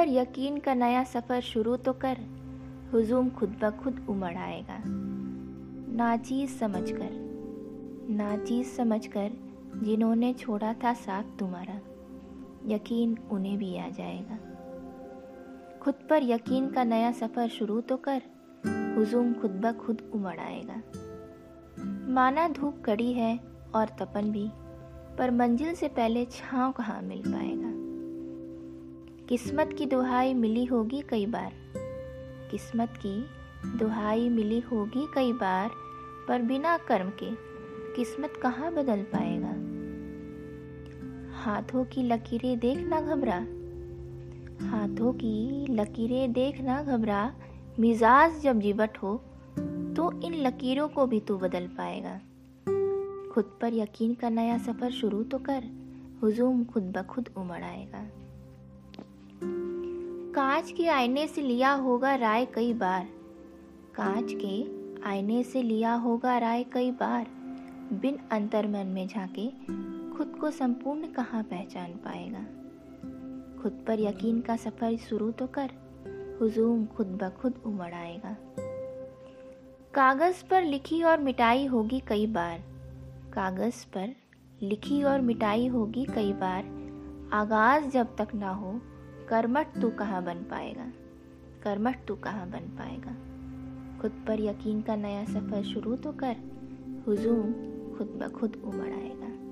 पर यकीन का नया सफ़र शुरू तो कर, हुजूम खुद ब खुद उमड़ आएगा। नाचीज समझ कर नाचीज समझ कर जिन्होंने छोड़ा था साथ तुम्हारा, यकीन उन्हें भी आ जाएगा। खुद पर यकीन का नया सफ़र शुरू तो कर, हुजूम खुद ब खुद उमड़ आएगा। माना धूप कड़ी है और तपन भी, पर मंजिल से पहले छांव कहाँ मिल पाएगा? किस्मत की दुहाई मिली होगी कई बार। किस्मत की दुहाई मिली होगी कई बार, पर बिना कर्म के किस्मत कहाँ बदल पाएगा? हाथों की लकीरें देख ना घबरा। हाथों की लकीरें देख ना घबरा। मिजाज जब जीवट हो तो इन लकीरों को भी तू बदल पाएगा। खुद पर यकीन का नया सफ़र शुरू तो कर, हुजूम खुद ब खुद उमड़ आएगा। कांच के आईने से लिया होगा राय कई बार। कांच के आईने से लिया होगा राय कई बार। बिन अंतर्मन में झांके खुद को संपूर्ण कहाँ पहचान पाएगा? खुद पर यकीन का सफ़र शुरू तो कर, हुजूम खुद ब खुद उमड़ आएगा। कागज़ पर लिखी और मिटाई होगी कई बार। कागज़ पर लिखी और मिटाई होगी कई बार। आगाज़ जब तक ना हो कर्मठ तू कहाँ बन पाएगा? कर्मठ तू कहाँ बन पाएगा? खुद पर यकीन का नया सफ़र शुरू तो कर, हुजूम खुद ब खुद उमड़ आएगा।